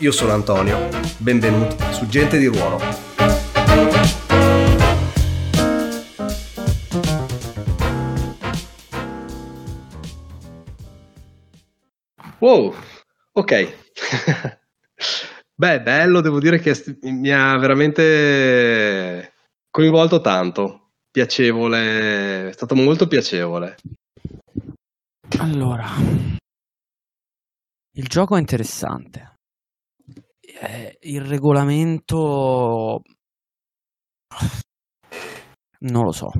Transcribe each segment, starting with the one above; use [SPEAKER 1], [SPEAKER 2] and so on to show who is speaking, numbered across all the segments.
[SPEAKER 1] Io sono Antonio, benvenuti su Gente di Ruolo. Wow, ok. Beh, bello, devo dire che mi ha veramente coinvolto tanto, piacevole, è stato molto piacevole.
[SPEAKER 2] Allora, il gioco è interessante. Eh, il regolamento non lo so.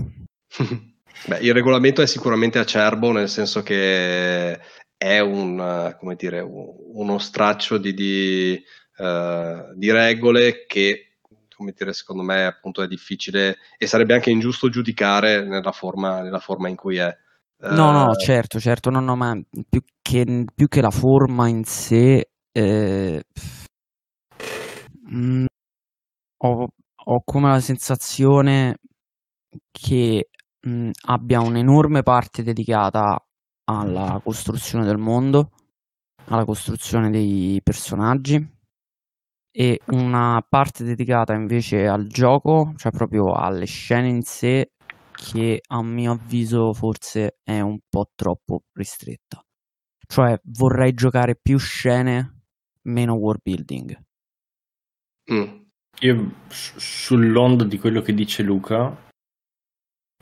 [SPEAKER 1] Beh, il regolamento è sicuramente acerbo, nel senso che è un, come dire, uno straccio di, di, uh, di regole che, come dire, secondo me appunto è difficile e sarebbe anche ingiusto giudicare nella forma, nella forma in cui è.
[SPEAKER 2] No, no, uh, certo, certo, no, no, ma più che, più che la forma in sé, eh, mh, mm, ho, ho, come la sensazione che mh, mm, abbia un'enorme parte dedicata alla costruzione del mondo, alla costruzione dei personaggi e una parte dedicata invece al gioco, cioè proprio alle scene in sé, che a mio avviso forse è un po' troppo ristretta. Cioè vorrei giocare più scene, meno world building.
[SPEAKER 3] Mm. Io sull'onda di quello che dice Luca,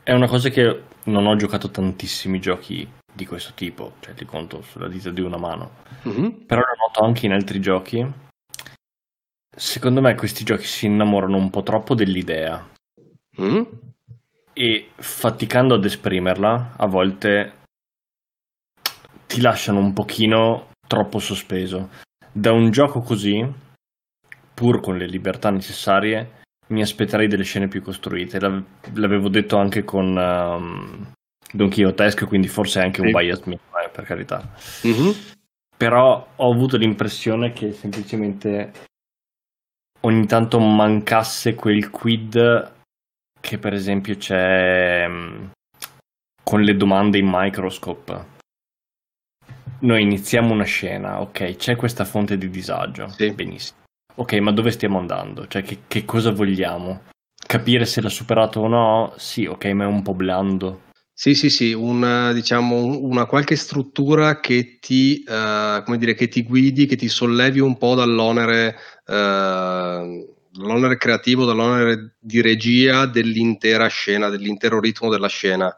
[SPEAKER 3] è una cosa che non ho giocato tantissimi giochi di questo tipo, cioè ti conto sulla dita di una mano. Mm-hmm. Però lo noto anche in altri giochi. Secondo me questi giochi si innamorano un po' troppo dell'idea. Mm? E faticando ad esprimerla, a volte ti lasciano un pochino troppo sospeso. Da un gioco così, pur con le libertà necessarie, mi aspetterei delle scene più costruite. L'avevo detto anche con um, Don Quixotesco, quindi forse anche sì. un bias mio, eh, per carità. Mm-hmm. Però ho avuto l'impressione che semplicemente ogni tanto mancasse quel quid che per esempio c'è um, con le domande in microscope. Noi iniziamo una scena, ok, c'è questa fonte di disagio, sì. benissimo. Ok, ma dove stiamo andando? Cioè, che, che cosa vogliamo? Capire se l'ha superato o no? Sì, ok, ma è un po' blando.
[SPEAKER 1] Sì, sì, sì, una, diciamo, una qualche struttura che ti, uh, come dire, che ti guidi, che ti sollevi un po' dall'onere, uh, dall'onere creativo, dall'onere di regia dell'intera scena, dell'intero ritmo della scena.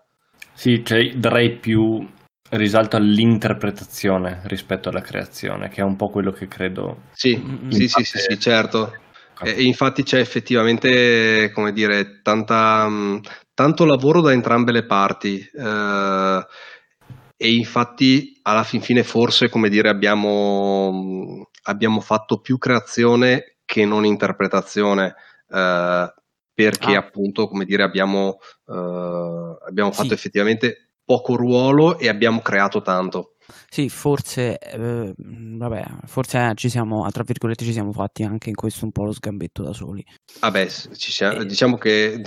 [SPEAKER 3] Sì, cioè darei più risalto all'interpretazione rispetto alla creazione, che è un po' quello che credo.
[SPEAKER 1] Sì, sì, sì, sì, sì, certo. E infatti c'è effettivamente, come dire, tanta, tanto lavoro da entrambe le parti eh, e infatti alla fin fine forse come dire abbiamo, abbiamo fatto più creazione che non interpretazione eh, perché ah. appunto come dire abbiamo, eh, abbiamo fatto sì. effettivamente poco ruolo e abbiamo creato tanto.
[SPEAKER 2] Sì, forse, eh, vabbè, forse ci siamo, tra virgolette, ci siamo fatti anche in questo un po' lo sgambetto da soli.
[SPEAKER 1] Vabbè, siamo, e... diciamo che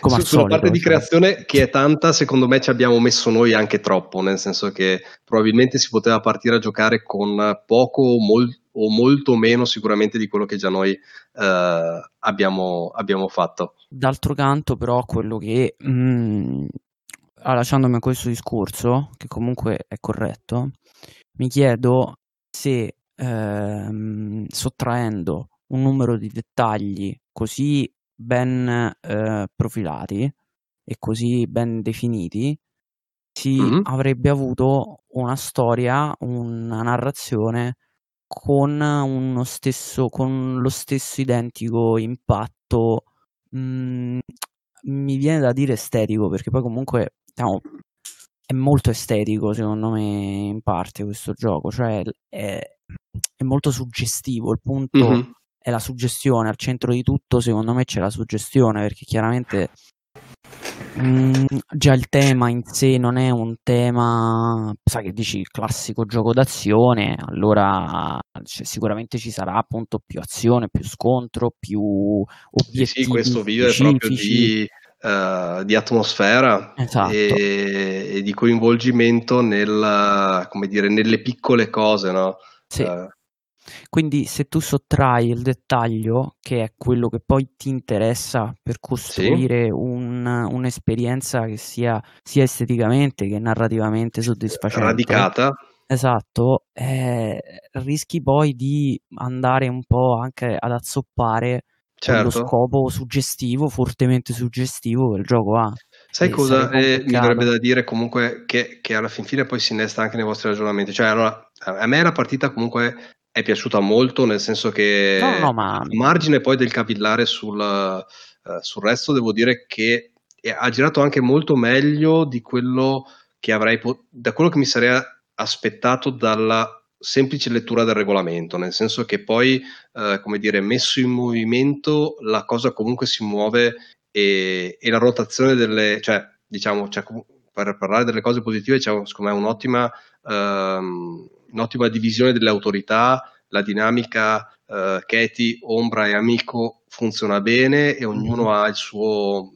[SPEAKER 1] come su, sulla parte di creazione che è tanta, secondo me ci abbiamo messo noi anche troppo, nel senso che probabilmente si poteva partire a giocare con poco o, mol- o molto meno sicuramente di quello che già noi eh, abbiamo, abbiamo, fatto.
[SPEAKER 2] D'altro canto però quello che, mh, mm, lasciandomi a questo discorso, che comunque è corretto, mi chiedo se ehm, sottraendo un numero di dettagli così ben eh, profilati e così ben definiti, si mm-hmm. avrebbe avuto una storia, una narrazione con, uno stesso, con lo stesso identico impatto. Mm, mi viene da dire estetico perché poi comunque diciamo, è molto estetico secondo me in parte questo gioco, cioè è, è molto suggestivo. Il punto mm-hmm è la suggestione, al centro di tutto secondo me c'è la suggestione, perché chiaramente mh, mm, già il tema in sé non è un tema, sai che dici, classico gioco d'azione, allora cioè, sicuramente ci sarà appunto più azione, più scontro, più obiettivi. Sì,
[SPEAKER 1] questo vive specifici. proprio di uh, di atmosfera
[SPEAKER 2] esatto.
[SPEAKER 1] e, e, di coinvolgimento nel, dire, nelle piccole cose, no?
[SPEAKER 2] Sì. Uh, quindi se tu sottrai il dettaglio, che è quello che poi ti interessa per costruire sì. un, un'esperienza che sia sia esteticamente che narrativamente soddisfacente,
[SPEAKER 1] radicata,
[SPEAKER 2] esatto, eh, rischi poi di andare un po' anche ad azzoppare certo. lo scopo suggestivo, fortemente suggestivo che il gioco ha.
[SPEAKER 1] Sai e cosa eh, mi verrebbe da dire comunque che, che, alla fin fine poi si innesta anche nei vostri ragionamenti? Cioè, allora, a me la partita comunque è piaciuta molto, nel senso che
[SPEAKER 2] no, no, ma... a
[SPEAKER 1] margine poi del capillare sul, uh, sul resto, devo dire che ha girato anche molto meglio di quello che avrei po- da quello che mi sarei aspettato dalla semplice lettura del regolamento, nel senso che poi, eh, come dire, messo in movimento, la cosa comunque si muove e, e la rotazione delle, cioè, diciamo, cioè, per parlare delle cose positive, c'è secondo me un'ottima, ehm, un'ottima divisione delle autorità, la dinamica eh, Katie, Ombra e Amico funziona bene e ognuno mm-hmm. ha il suo,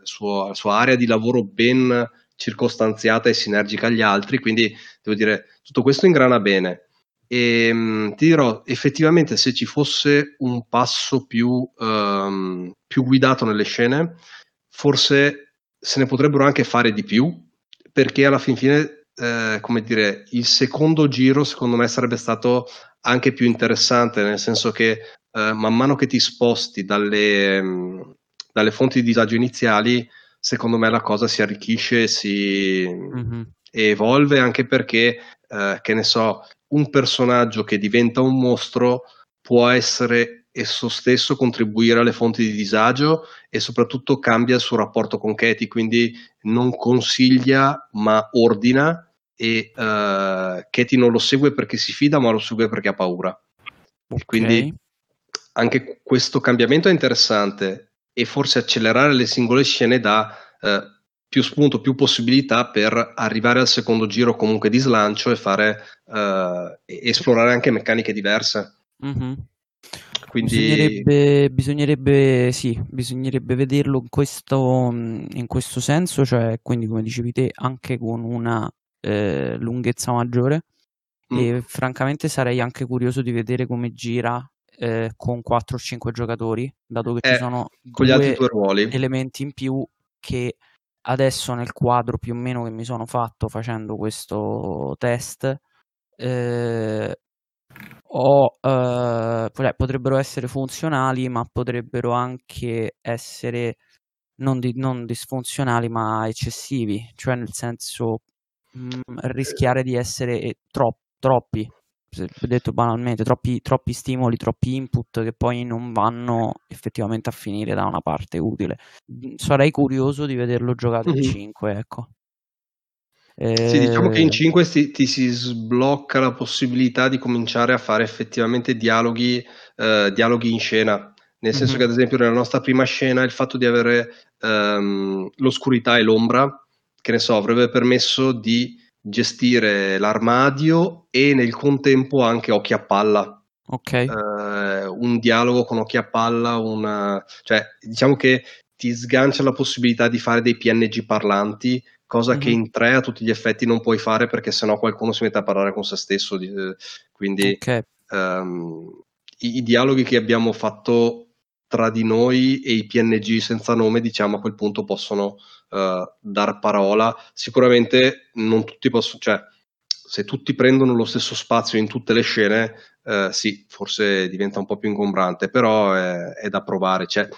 [SPEAKER 1] il suo, la sua area di lavoro ben circostanziata e sinergica agli altri, quindi devo dire, tutto questo ingrana bene. E ehm, ti dirò, effettivamente, se ci fosse un passo più, um, più guidato nelle scene, forse se ne potrebbero anche fare di più, perché alla fin fine, eh, come dire, il secondo giro secondo me sarebbe stato anche più interessante, nel senso che eh, man mano che ti sposti dalle, mh, dalle fonti di disagio iniziali, secondo me la cosa si arricchisce si mm-hmm. evolve anche perché, eh, che ne so, un personaggio che diventa un mostro può essere esso stesso contribuire alle fonti di disagio e soprattutto cambia il suo rapporto con Katie, quindi non consiglia ma ordina e uh, Katie non lo segue perché si fida ma lo segue perché ha paura. Okay. Quindi anche questo cambiamento è interessante e forse accelerare le singole scene dà eh, più spunto, più possibilità per arrivare al secondo giro comunque di slancio e fare eh, esplorare anche meccaniche diverse.
[SPEAKER 2] Mm-hmm. Quindi... Bisognerebbe, bisognerebbe, sì, bisognerebbe vederlo in questo, in questo senso, cioè quindi come dicevi te, anche con una eh, lunghezza maggiore. Mm. E francamente sarei anche curioso di vedere come gira eh, con 4 o 5 giocatori, dato che eh, ci sono
[SPEAKER 1] due ruoli.
[SPEAKER 2] elementi in più che adesso nel quadro più o meno che mi sono fatto facendo questo test eh, ho, eh, potrebbero essere funzionali ma potrebbero anche essere non, di, non disfunzionali ma eccessivi cioè nel senso mh, mm, rischiare di essere tro- troppi detto banalmente, troppi, troppi, stimoli, troppi input che poi non vanno effettivamente a finire da una parte utile. Sarei curioso di vederlo giocato in 5, ecco.
[SPEAKER 1] Sì, diciamo che in 5 ti, ti, si sblocca la possibilità di cominciare a fare effettivamente dialoghi, eh, dialoghi in scena. Nel senso mm-hmm. che, ad esempio, nella nostra prima scena il fatto di avere ehm, l'oscurità e l'ombra, che ne so, avrebbe permesso di gestire l'armadio e nel contempo anche occhi a palla.
[SPEAKER 2] Ok.
[SPEAKER 1] Uh, un dialogo con occhi a palla, una... cioè diciamo che ti sgancia la possibilità di fare dei PNG parlanti, cosa mm-hmm. che mhm. in tre a tutti gli effetti non puoi fare perché sennò qualcuno si mette a parlare con se stesso. Quindi
[SPEAKER 2] okay.
[SPEAKER 1] um, i, i, dialoghi che abbiamo fatto tra di noi e i PNG senza nome, diciamo, a quel punto possono uh, dar parola. Sicuramente non tutti possono, cioè, se tutti prendono lo stesso spazio in tutte le scene, uh, sì, forse diventa un po' più ingombrante, però è, è da provare. Cioè,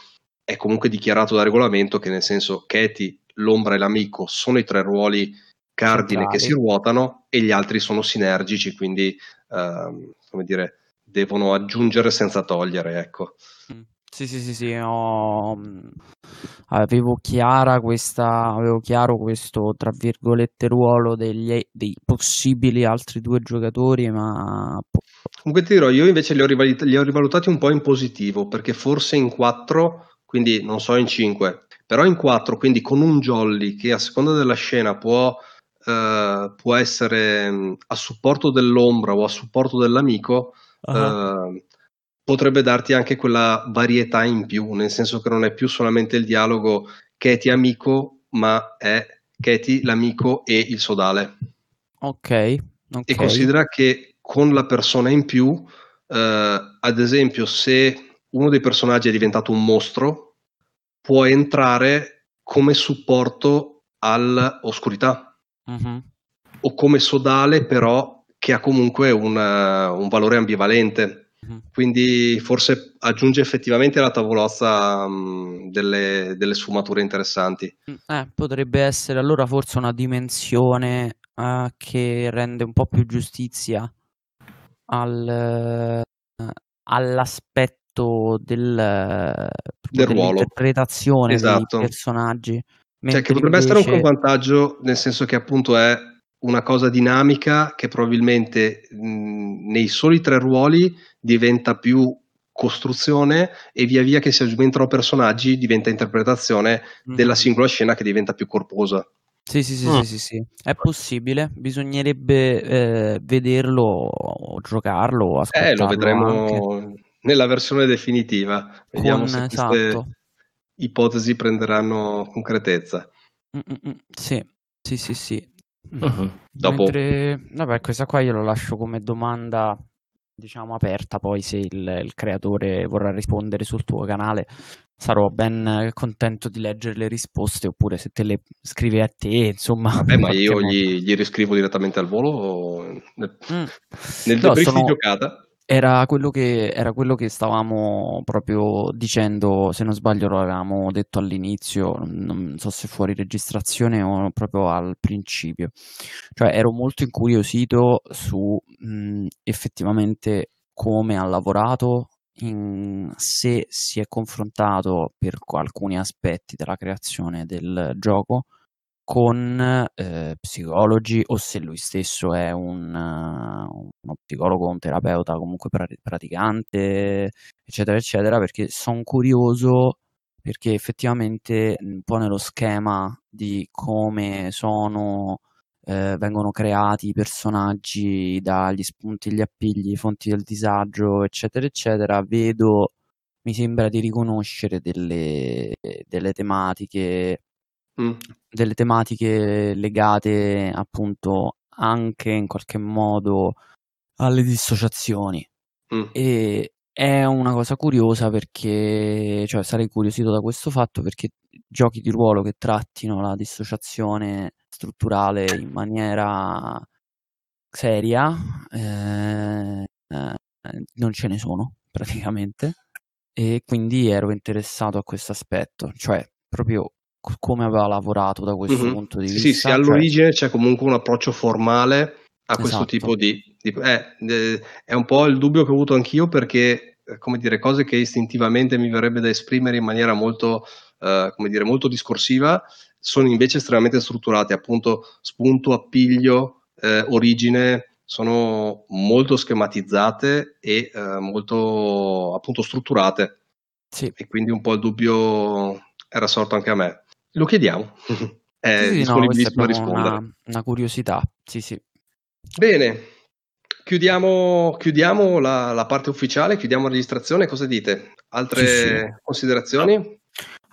[SPEAKER 1] è comunque dichiarato da regolamento che nel senso Katie, l'ombra e l'amico sono i tre ruoli cardine Centrali. che si ruotano e gli altri sono sinergici, quindi uh, come dire, devono aggiungere senza togliere, ecco.
[SPEAKER 2] Mm. Sì, sì, sì, sì, ho... Mm, avevo chiara questa, avevo chiaro questo, tra virgolette, ruolo degli, dei possibili altri due giocatori, ma
[SPEAKER 1] Comunque ti dirò, io invece li ho, rivalutati, li ho rivalutati un po' in positivo, perché forse in 4, quindi non so in 5, però in 4, quindi con un jolly che a seconda della scena può, eh, può essere mm, a supporto dell'ombra o a supporto dell'amico, uh-huh. eh, potrebbe darti anche quella varietà in più, nel senso che non è più solamente il dialogo Katie amico, ma è Katie l'amico e il sodale.
[SPEAKER 2] Ok. okay.
[SPEAKER 1] E considera che con la persona in più, eh, ad esempio, se uno dei personaggi è diventato un mostro, può entrare come supporto all'oscurità uh-huh. o come sodale, però che ha comunque un, un valore ambivalente. Quindi forse aggiunge effettivamente alla tavolozza um, delle, delle, sfumature interessanti.
[SPEAKER 2] Mm, eh, potrebbe essere allora forse una dimensione uh, che rende un po' più giustizia al, uh, all'aspetto del,
[SPEAKER 1] del ruolo.
[SPEAKER 2] dell'interpretazione esatto. dei personaggi.
[SPEAKER 1] Cioè che potrebbe invece... essere un vantaggio nel senso che appunto è una cosa dinamica che probabilmente mh, nei soli tre ruoli diventa più costruzione e via via che si aumentano personaggi diventa interpretazione mm. della singola scena che diventa più corposa.
[SPEAKER 2] Sì, sì, sì, mm. sì, sì, sì, è possibile, bisognerebbe eh, vederlo, giocarlo, ascoltarlo.
[SPEAKER 1] Eh, lo vedremo anche. nella versione definitiva, vediamo Con, se queste esatto. ipotesi prenderanno concretezza.
[SPEAKER 2] Mm-mm, sì, sì, sì, sì.
[SPEAKER 1] Uh-huh. Dopo...
[SPEAKER 2] Mentre, vabbè, questa qua io la lascio come domanda diciamo aperta poi se il, il, creatore vorrà rispondere sul tuo canale sarò ben contento di leggere le risposte oppure se te le scrivi a te insomma
[SPEAKER 1] Vabbè, ma io gli, gli, riscrivo direttamente al volo nel, mm. nel no, sono, di giocata
[SPEAKER 2] era quello, che, era quello che stavamo proprio dicendo, se non sbaglio lo avevamo detto all'inizio, non so se fuori registrazione o proprio al principio. Cioè ero molto incuriosito su mh, effettivamente come ha lavorato, in, se si è confrontato per alcuni aspetti della creazione del gioco con eh, psicologi o se lui stesso è un, uh, uno psicologo, un terapeuta comunque praticante, eccetera, eccetera, perché sono curioso perché effettivamente un po' nello schema di come sono, eh, vengono creati i personaggi dagli spunti, gli appigli, fonti del disagio, eccetera, eccetera, vedo, mi sembra di riconoscere delle, delle tematiche Mm. delle tematiche legate appunto anche in qualche modo alle dissociazioni. Mm. E è una cosa curiosa perché, cioè, sarei curiosito da questo fatto perché giochi di ruolo che trattino la dissociazione strutturale in maniera seria eh, eh, non ce ne sono praticamente e quindi ero interessato a questo aspetto, cioè proprio come aveva lavorato da questo mm-hmm. punto di vista.
[SPEAKER 1] Sì, sì, all'origine cioè... c'è comunque un approccio formale a questo esatto. tipo di... di eh, è un po' il dubbio che ho avuto anch'io perché, eh, come dire, cose che istintivamente mi verrebbe da esprimere in maniera molto, eh, come dire, molto discorsiva, sono invece estremamente strutturate, appunto spunto, appiglio, eh, origine, sono molto schematizzate e eh, molto appunto strutturate.
[SPEAKER 2] Sì.
[SPEAKER 1] E quindi un po' il dubbio era sorto anche a me. Lo chiediamo.
[SPEAKER 2] è sì, disponibilissimo no, a rispondere. Una, una, curiosità, sì, sì.
[SPEAKER 1] Bene, chiudiamo, chiudiamo la, la, parte ufficiale, chiudiamo la registrazione. Cosa dite? Altre sì, sì. considerazioni?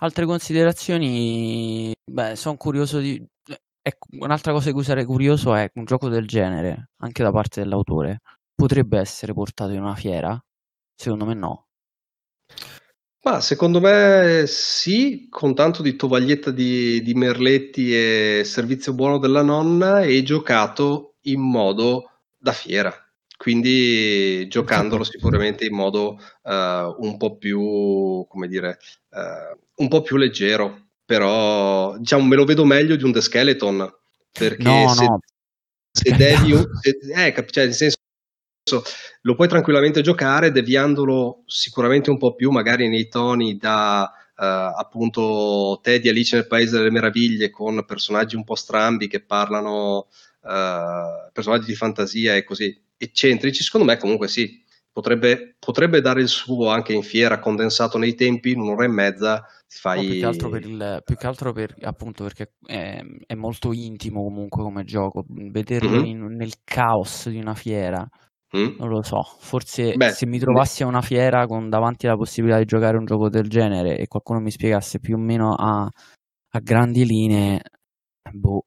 [SPEAKER 2] Altre considerazioni, beh, sono curioso di... Ecco, un'altra cosa di cui sarei curioso è un gioco del genere, anche da parte dell'autore, potrebbe essere portato in una fiera? Secondo me no.
[SPEAKER 1] Ma secondo me sì, con tanto di tovaglietta di, di merletti e servizio buono della nonna e giocato in modo da fiera. Quindi giocandolo sicuramente in modo uh, un po' più, come dire, uh, un po' più leggero. Però diciamo me lo vedo meglio di un The Skeleton. Perché no, se, no. se devi, se, eh, cioè, nel senso, lo puoi tranquillamente giocare deviandolo sicuramente un po' più magari nei toni da uh, appunto te di Alice nel Paese delle Meraviglie con personaggi un po' strambi che parlano uh, personaggi di fantasia e così eccentrici, secondo me comunque sì, potrebbe, potrebbe dare il suo anche in fiera condensato nei tempi, in un'ora e mezza fai...
[SPEAKER 2] No, più, che altro per il, più che altro per, appunto perché è, è molto intimo comunque come gioco, vederlo mm-hmm. in, nel caos di una fiera Mm? Non lo so, forse Beh, se mi trovassi a una fiera con davanti la possibilità di giocare un gioco del genere e qualcuno mi spiegasse più o meno a, a grandi linee, boh,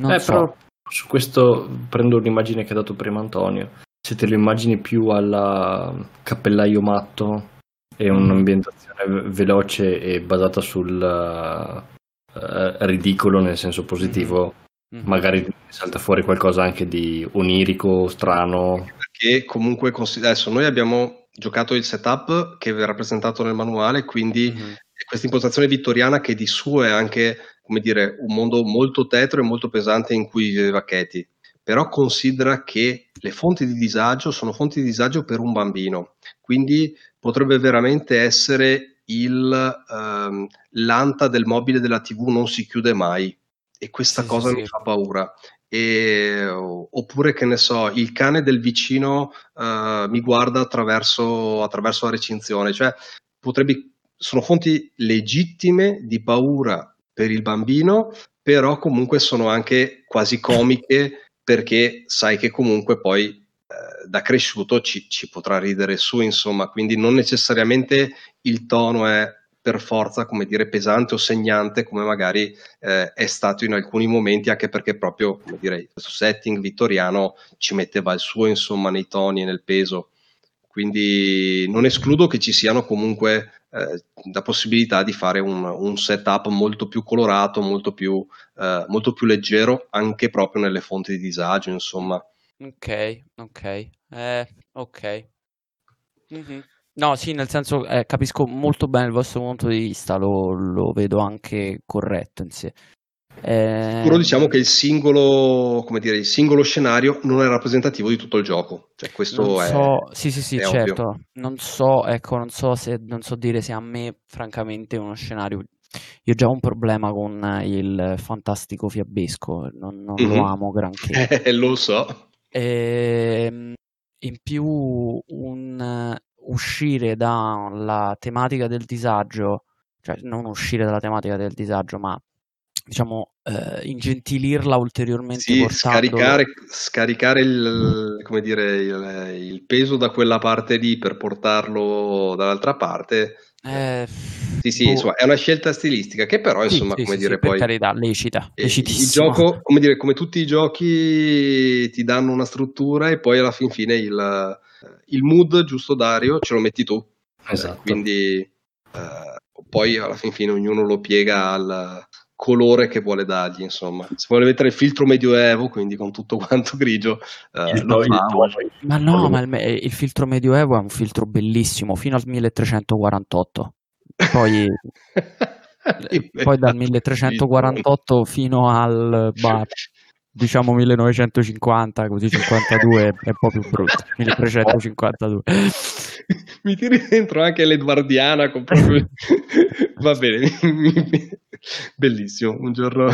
[SPEAKER 2] non
[SPEAKER 3] eh,
[SPEAKER 2] so.
[SPEAKER 3] Però su questo prendo l'immagine che ha dato prima Antonio. Se te lo immagini più alla cappellaio matto e mm. un'ambientazione veloce e basata sul uh, ridicolo nel senso positivo, mm-hmm. magari salta fuori qualcosa anche di onirico, strano.
[SPEAKER 1] Perché comunque adesso noi abbiamo giocato il setup che è rappresentato nel manuale, quindi mm-hmm. questa impostazione vittoriana che di suo è anche come dire, un mondo molto tetro e molto pesante in cui viveva Katie. Però considera che le fonti di disagio sono fonti di disagio per un bambino, quindi potrebbe veramente essere il um, l'anta del mobile della TV non si chiude mai e questa sì, cosa sì, mi sì. fa paura. E, oppure che ne so, il cane del vicino uh, mi guarda attraverso, attraverso la recinzione, cioè potrebbe, sono fonti legittime di paura per il bambino, però comunque sono anche quasi comiche perché sai che comunque poi eh, da cresciuto ci, ci, potrà ridere su, insomma, quindi non necessariamente il tono è per forza, come dire, pesante o segnante, come magari eh, è stato in alcuni momenti, anche perché proprio, come dire, questo setting vittoriano ci metteva il suo, insomma, nei toni e nel peso. Quindi non escludo che ci siano comunque eh, la possibilità di fare un, un, setup molto più colorato, molto più, eh, molto più leggero, anche proprio nelle fonti di disagio, insomma.
[SPEAKER 2] Ok, ok, eh, ok. Mm-hmm. No, sì, nel senso eh, capisco molto bene il vostro punto di vista, lo, lo vedo anche corretto in sé.
[SPEAKER 1] Eh... Però diciamo che il singolo, come dire, il singolo scenario non è rappresentativo di tutto il gioco. Cioè, questo non è,
[SPEAKER 2] so... Sì, sì, sì, certo. Ovvio. Non so, ecco, non so, se, non so dire se a me, francamente, uno scenario io ho già un problema con il fantastico fiabesco, non, non mm-hmm. lo amo granché.
[SPEAKER 1] Eh, lo so.
[SPEAKER 2] E, ehm, in più, un, uscire dalla tematica del disagio, cioè non uscire dalla tematica del disagio, ma diciamo, eh, ingentilirla ulteriormente.
[SPEAKER 1] Sì, scaricare, scaricare il, dire, il, il, peso da quella parte lì per portarlo dall'altra parte. Eh, sì, sì, boh. insomma, è una scelta stilistica che però, insomma, sì, come sì, dire, sì, poi...
[SPEAKER 2] Per carità, lecita,
[SPEAKER 1] eh, Il gioco, come dire, come tutti i giochi ti danno una struttura e poi alla fin fine il, il mood, giusto Dario, ce lo metti tu. Esatto. quindi eh, poi alla fin fine ognuno lo piega al colore che vuole dargli, insomma. Se vuole mettere il filtro medioevo, quindi con tutto quanto grigio, eh, lo fa.
[SPEAKER 2] Ma no, ma il, il, filtro medioevo è un filtro bellissimo, fino al 1348. Poi, poi dal 1348 fino al bah, diciamo 1950, così 52 è un po' più brutto. 1352.
[SPEAKER 1] Mi tiri dentro anche l'Edwardiana con proprio... Va bene, bellissimo. Un giorno,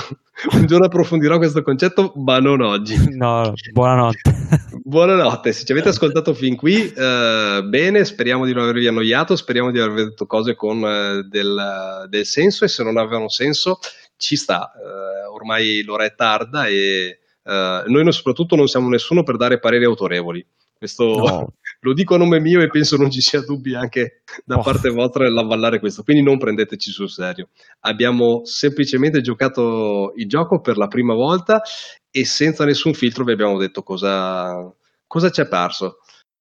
[SPEAKER 1] un giorno approfondirò questo concetto, ma non oggi.
[SPEAKER 2] No, buonanotte.
[SPEAKER 1] Buonanotte, se ci avete ascoltato fin qui, eh, bene, speriamo di non avervi annoiato, speriamo di aver detto cose con eh, del, del, senso e se non avevano senso ci sta, eh, ormai l'ora è tarda e eh, noi soprattutto non siamo nessuno per dare pareri autorevoli. Questo no. lo dico a nome mio e penso non ci sia dubbi anche da oh. parte vostra nell'avvallare questo, quindi non prendeteci sul serio. Abbiamo semplicemente giocato il gioco per la prima volta e senza nessun filtro vi abbiamo detto cosa, cosa ci è parso.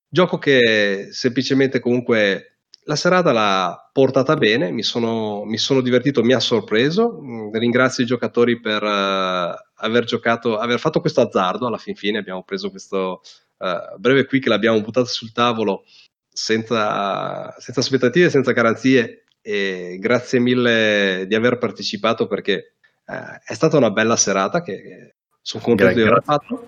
[SPEAKER 1] Gioco che semplicemente comunque la serata l'ha portata bene, mi sono, mi sono divertito, mi ha sorpreso. Mm, ringrazio i giocatori per uh, aver giocato, aver fatto questo azzardo alla fin fine. Abbiamo preso questo uh, breve qui che l'abbiamo buttato sul tavolo senza, senza aspettative, senza garanzie. E grazie mille di aver partecipato perché uh, è stata una bella serata che sono contento di aver fatto.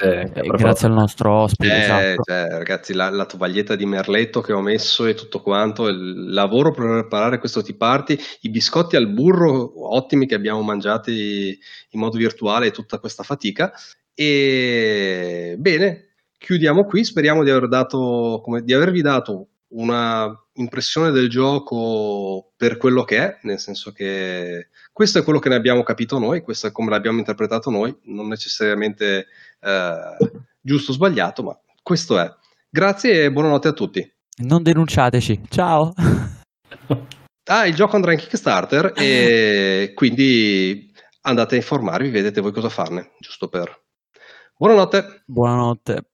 [SPEAKER 2] Eh, grazie al nostro ospite.
[SPEAKER 1] Eh, esatto. cioè, ragazzi, la, la, tovaglietta di merletto che ho messo e tutto quanto, il lavoro per preparare questo tea party, i biscotti al burro ottimi che abbiamo mangiati in modo virtuale e tutta questa fatica. E bene, chiudiamo qui. Speriamo di, aver dato, come, di avervi dato una impressione del gioco per quello che è, nel senso che questo è quello che ne abbiamo capito noi, questo è come l'abbiamo interpretato noi, non necessariamente eh, giusto o sbagliato, ma questo è. Grazie e buonanotte a tutti.
[SPEAKER 2] Non denunciateci, ciao!
[SPEAKER 1] Ah, il gioco andrà in Kickstarter e quindi andate a informarvi, vedete voi cosa farne, giusto per... Buonanotte!
[SPEAKER 2] Buonanotte!